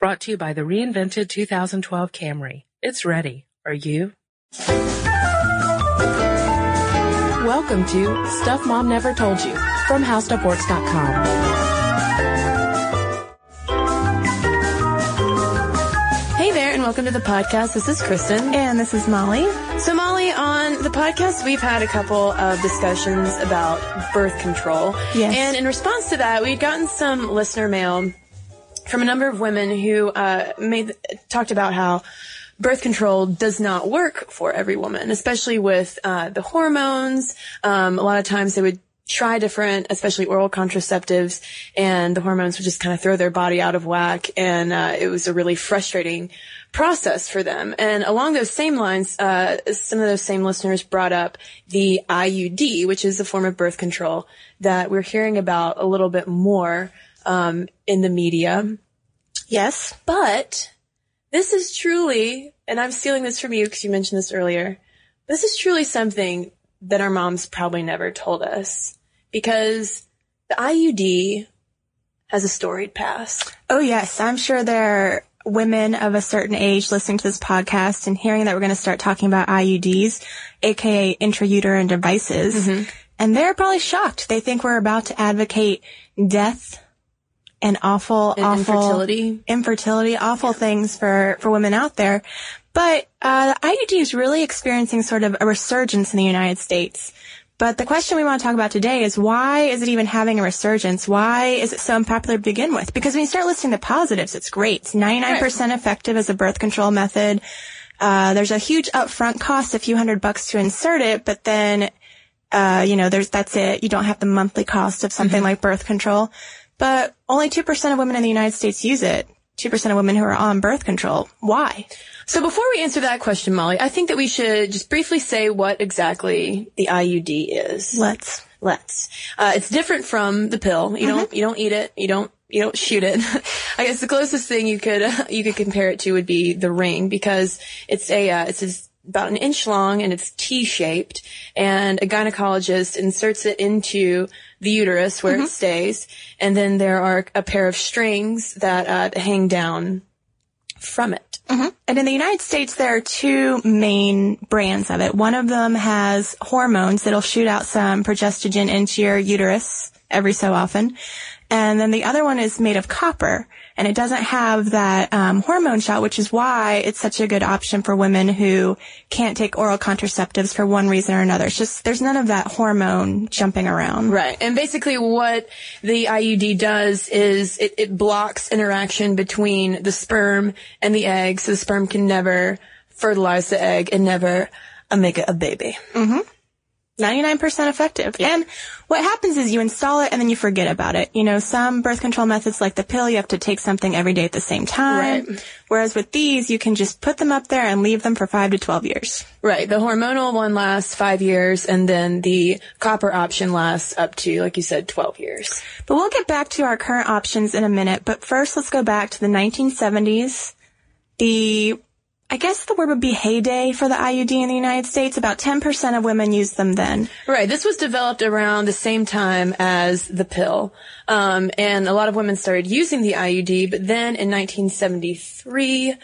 Brought to you by the reinvented 2012 Camry. It's ready. Are you? Welcome to Stuff Mom Never Told You from HowStuffWorks.com. Hey there, and welcome to the podcast. This is Kristen. And this is Molly. So, Molly, on the podcast, we've had a couple of discussions about birth control. Yes. And in response to that, we'd gotten some listener mail from a number of women who uh, made talked about how birth control does not work for every woman, especially with uh, the hormones. Um, a lot of times they would try different, especially oral contraceptives, and the hormones would just kind of throw their body out of whack, and uh, it was a really frustrating process for them. And along those same lines, uh, some of those same listeners brought up the IUD, which is a form of birth control that we're hearing about a little bit more um, in the media. Yes. But this is truly, and I'm stealing this from you because you mentioned this earlier. This is truly something that our moms probably never told us because the IUD has a storied past. Oh, yes. I'm sure there are women of a certain age listening to this podcast and hearing that we're going to start talking about IUDs, aka intrauterine devices. And they're probably shocked. They think we're about to advocate death and awful, And awful infertility. infertility, awful things for, for women out there. But, uh, the IUD is really experiencing sort of a resurgence in the United States. But the question we want to talk about today is why is it even having a resurgence? Why is it so unpopular to begin with? Because when you start listing the positives, it's great. It's 99% effective as a birth control method. Uh, there's a huge upfront cost, a few hundred bucks to insert it, but then, uh, you know, there's, that's it. You don't have the monthly cost of something like birth control. But only 2% of women in the United States use it. 2% of women who are on birth control. Why? So before we answer that question, Molly, I think that we should just briefly say what exactly the IUD is. Let's. Let's. Uh, it's different from the pill. You don't, you don't eat it. You don't, you don't shoot it. I guess the closest thing you could, uh, you could compare it to would be the ring because it's a, uh, it's a, about an inch long and it's T-shaped and a gynecologist inserts it into the uterus where it stays. And then there are a pair of strings that, uh, hang down from it. And in the United States, there are two main brands of it. One of them has hormones that'll shoot out some progestogen into your uterus every so often. And then the other one is made of copper and it doesn't have that um, hormone shot, which is why it's such a good option for women who can't take oral contraceptives for one reason or another. It's just, there's none of that hormone jumping around. Right. And basically what the IUD does is it, it blocks interaction between the sperm and the egg so the sperm can never fertilize the egg and never uh, make it a baby. 99% effective. And what happens is you install it and then you forget about it. You know, some birth control methods like the pill, you have to take something every day at the same time. Right. Whereas with these, you can just put them up there and leave them for five to 12 years. Right. The hormonal one lasts five years and then the copper option lasts up to, like you said, 12 years. But we'll get back to our current options in a minute. But first, let's go back to the 1970s. The, I guess the word would be heyday for the IUD in the United States. About 10% of women used them then. Right. This was developed around the same time as the pill. Um, and a lot of women started using the IUD, but then in 1973,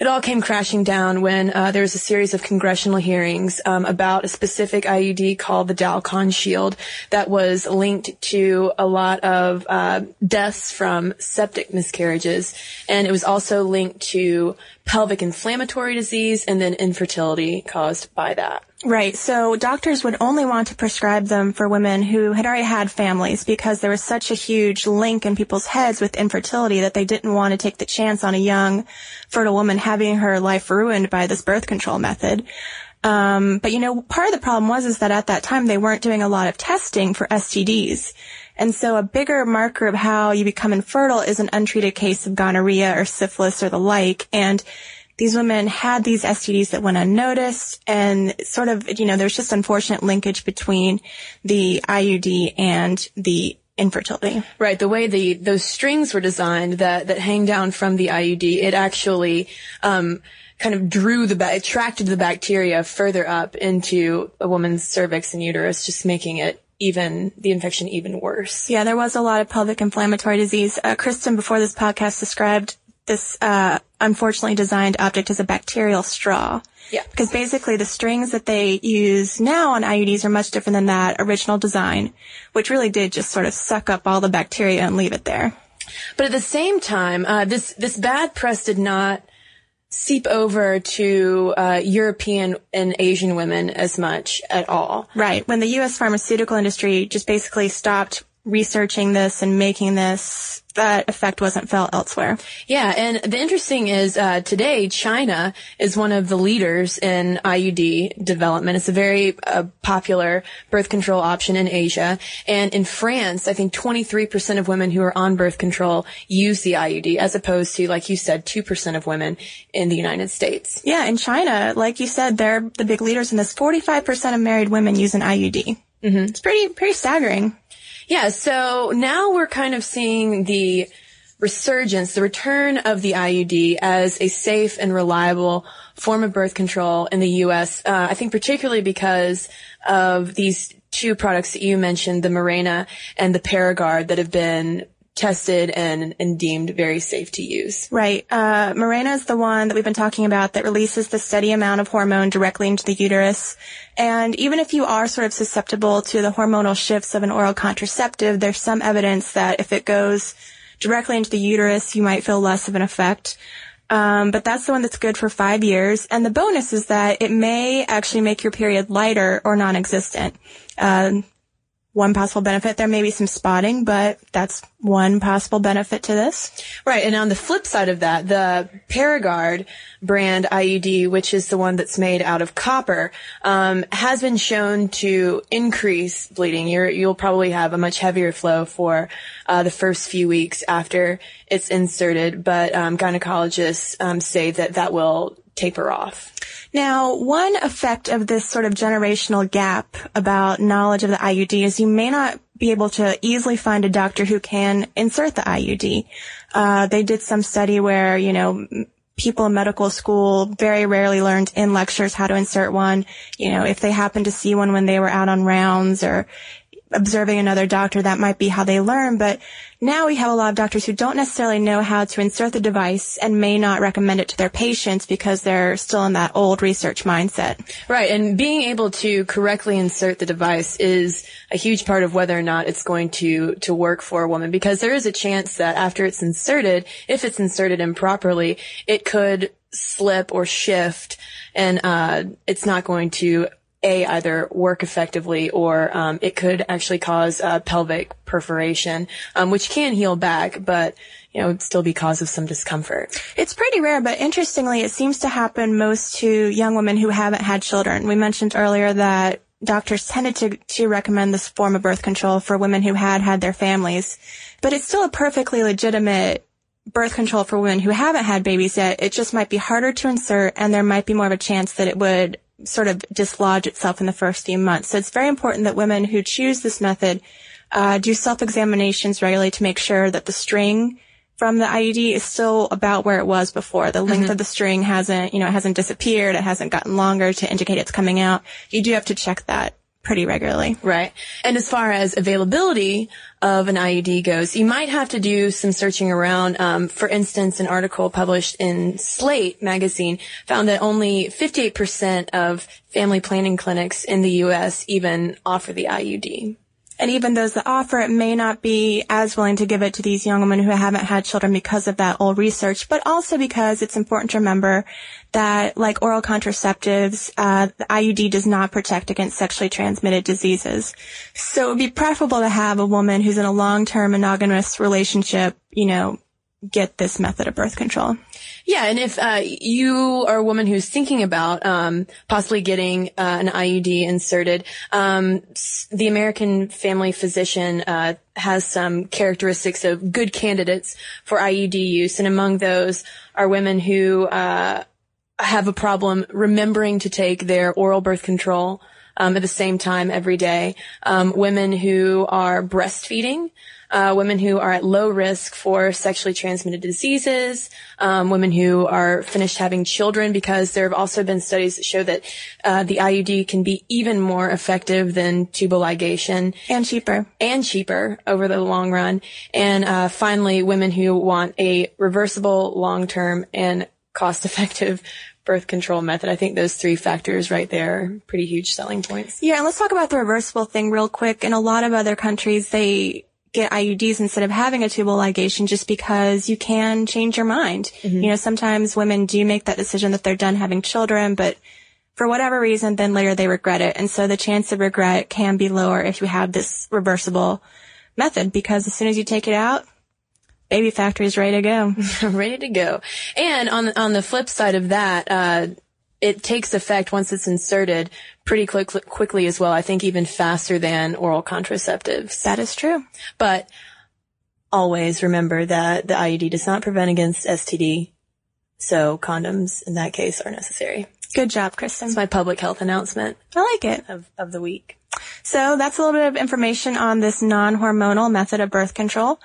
it all came crashing down when uh, there was a series of congressional hearings um, about a specific IUD called the Dalkon Shield that was linked to a lot of uh, deaths from septic miscarriages, and it was also linked to pelvic inflammatory disease and then infertility caused by that. Right. So doctors would only want to prescribe them for women who had already had families because there was such a huge link in people's heads with infertility that they didn't want to take the chance on a young, fertile woman having her life ruined by this birth control method. Um, but you know, part of the problem was is that at that time they weren't doing a lot of testing for STDs. And so a bigger marker of how you become infertile is an untreated case of gonorrhea or syphilis or the like. And these women had these STDs that went unnoticed and sort of, you know, there's just unfortunate linkage between the IUD and the infertility. Right, the way the those strings were designed that that hang down from the IUD, it actually um, kind of drew the attracted the bacteria further up into a woman's cervix and uterus, just making it even the infection even worse. Yeah, there was a lot of pelvic inflammatory disease. Uh, Kristen, before this podcast, described this uh, unfortunately designed object as a bacterial straw. Yeah. Because basically the strings that they use now on IUDs are much different than that original design, which really did just sort of suck up all the bacteria and leave it there. But at the same time, uh, this this bad press did not seep over to uh, European and Asian women as much at all. Right. When the U.S. pharmaceutical industry just basically stopped researching this and making this, that effect wasn't felt elsewhere. Yeah, and the interesting is uh, today China is one of the leaders in IUD development. It's a very uh, popular birth control option in Asia, and in France, I think 23% of women who are on birth control use the IUD, as opposed to, like you said, 2% of women in the United States. Yeah, in China, like you said, they're the big leaders in this. 45% of married women use an IUD. Mm-hmm. It's pretty pretty staggering. Yeah, so now we're kind of seeing the resurgence, the return of the IUD as a safe and reliable form of birth control in the U.S. Uh, I think particularly because of these two products that you mentioned, the Mirena and the Paragard that have been tested and, and deemed very safe to use. Right. Uh, Mirena is the one that we've been talking about that releases the steady amount of hormone directly into the uterus. And even if you are sort of susceptible to the hormonal shifts of an oral contraceptive, there's some evidence that if it goes directly into the uterus, you might feel less of an effect. Um, but that's the one that's good for five years. And the bonus is that it may actually make your period lighter or non-existent. Uh, one possible benefit. There may be some spotting, but that's one possible benefit to this. Right. And on the flip side of that, the Paragard brand IUD, which is the one that's made out of copper, um, has been shown to increase bleeding. you will probably have a much heavier flow for uh, the first few weeks after it's inserted, but um, gynecologists um, say that that will taper off. Now, one effect of this sort of generational gap about knowledge of the IUD is you may not be able to easily find a doctor who can insert the IUD. Uh, they did some study where, you know, people in medical school very rarely learned in lectures how to insert one. You know, if they happened to see one when they were out on rounds or observing another doctor, that might be how they learn. But now we have a lot of doctors who don't necessarily know how to insert the device and may not recommend it to their patients because they're still in that old research mindset. Right. And being able to correctly insert the device is a huge part of whether or not it's going to, to work for a woman because there is a chance that after it's inserted, if it's inserted improperly, it could slip or shift and, uh, it's not going to a either work effectively or um, it could actually cause uh, pelvic perforation, um, which can heal back, but you know still be cause of some discomfort. It's pretty rare, but interestingly, it seems to happen most to young women who haven't had children. We mentioned earlier that doctors tended to, to recommend this form of birth control for women who had had their families, but it's still a perfectly legitimate birth control for women who haven't had babies yet. It just might be harder to insert and there might be more of a chance that it would sort of dislodge itself in the first few months. So it's very important that women who choose this method uh, do self-examinations regularly to make sure that the string from the IUD is still about where it was before. The length mm-hmm. of the string hasn't, you know, it hasn't disappeared. It hasn't gotten longer to indicate it's coming out. You do have to check that pretty regularly. Right. And as far as availability of an IUD goes, you might have to do some searching around. Um, for instance, an article published in Slate magazine found that only 58% of family planning clinics in the U.S. even offer the IUD. And even those that offer it may not be as willing to give it to these young women who haven't had children because of that old research, but also because it's important to remember that like oral contraceptives, uh, the IUD does not protect against sexually transmitted diseases. So it would be preferable to have a woman who's in a long-term monogamous relationship, you know, get this method of birth control. Yeah, and if uh, you are a woman who's thinking about um, possibly getting uh, an IUD inserted, um, the American Family Physician uh, has some characteristics of good candidates for IUD use, and among those are women who uh, have a problem remembering to take their oral birth control um, at the same time every day, um, women who are breastfeeding uh, women who are at low risk for sexually transmitted diseases, um, women who are finished having children, because there have also been studies that show that uh, the IUD can be even more effective than tubal ligation And cheaper. and cheaper over the long run. And uh, finally, women who want a reversible, long-term, and cost-effective birth control method. I think those three factors right there are pretty huge selling points. Yeah, and let's talk about the reversible thing real quick. In a lot of other countries, they get IUDs instead of having a tubal ligation just because you can change your mind. You know, sometimes women do make that decision that they're done having children, but for whatever reason, then later they regret it. And so the chance of regret can be lower if you have this reversible method because as soon as you take it out, baby factory is ready to go. ready to go. And on the, on the flip side of that, uh, it takes effect once it's inserted pretty quick, quickly as well. I think even faster than oral contraceptives. that is true. But always remember that the IUD does not prevent against STD. So condoms in that case are necessary. Good job, Kristen. It's my public health announcement I like it. of, of the week. So that's a little bit of information on this non-hormonal method of birth control.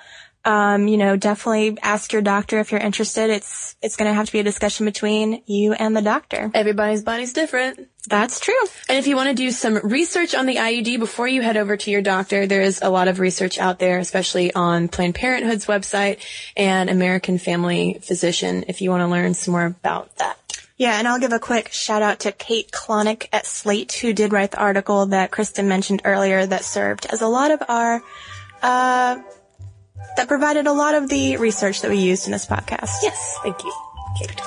Um, you know, definitely ask your doctor if you're interested. It's it's going to have to be a discussion between you and the doctor. Everybody's body's different. That's true. And if you want to do some research on the IUD before you head over to your doctor, there is a lot of research out there, especially on Planned Parenthood's website and American Family Physician if you want to learn some more about that. Yeah, and I'll give a quick shout out to Kate Klonick at Slate, who did write the article that Kristen mentioned earlier that served as a lot of our, uh, that provided a lot of the research that we used in this podcast. Yes, thank you, Kate.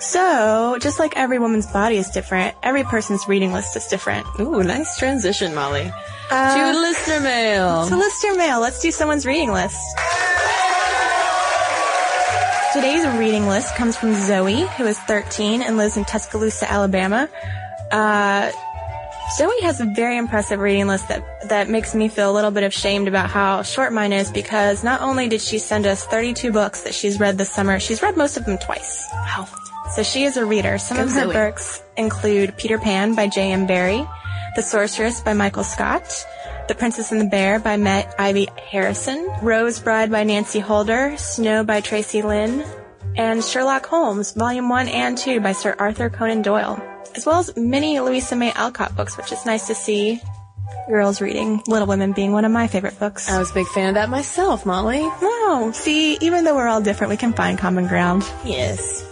So, just like every woman's body is different, every person's reading list is different. Ooh, nice transition, Molly. Uh, to listener mail. So listener mail. Let's do someone's reading list. Today's reading list comes from Zoe, who is 13 and lives in Tuscaloosa, Alabama. Uh, Zoe has a very impressive reading list that, that makes me feel a little bit ashamed about how short mine is because not only did she send us 32 books that she's read this summer, she's read most of them twice. Wow. So she is a reader. Some Go of her Zoe. books include Peter Pan by J.M. Barrie, The Sorceress by Michael Scott, The Princess and the Bear by Mette Ivie Harrison, Rose Bride by Nancy Holder, Snow by Tracy Lynn, and Sherlock Holmes, Volume 1 and 2 by Sir Arthur Conan Doyle, as well as many Louisa May Alcott books, which is nice to see girls reading. Little Women being one of my favorite books. I was a big fan of that myself, Molly. no, see, even though we're all different, we can find common ground. Yes.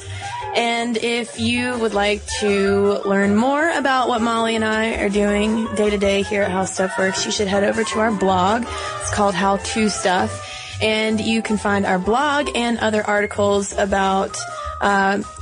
And if you would like to learn more about what Molly and I are doing day to day here at How Stuff Works, you should head over to our blog. It's called How To Stuff. And you can find our blog and other articles about uh,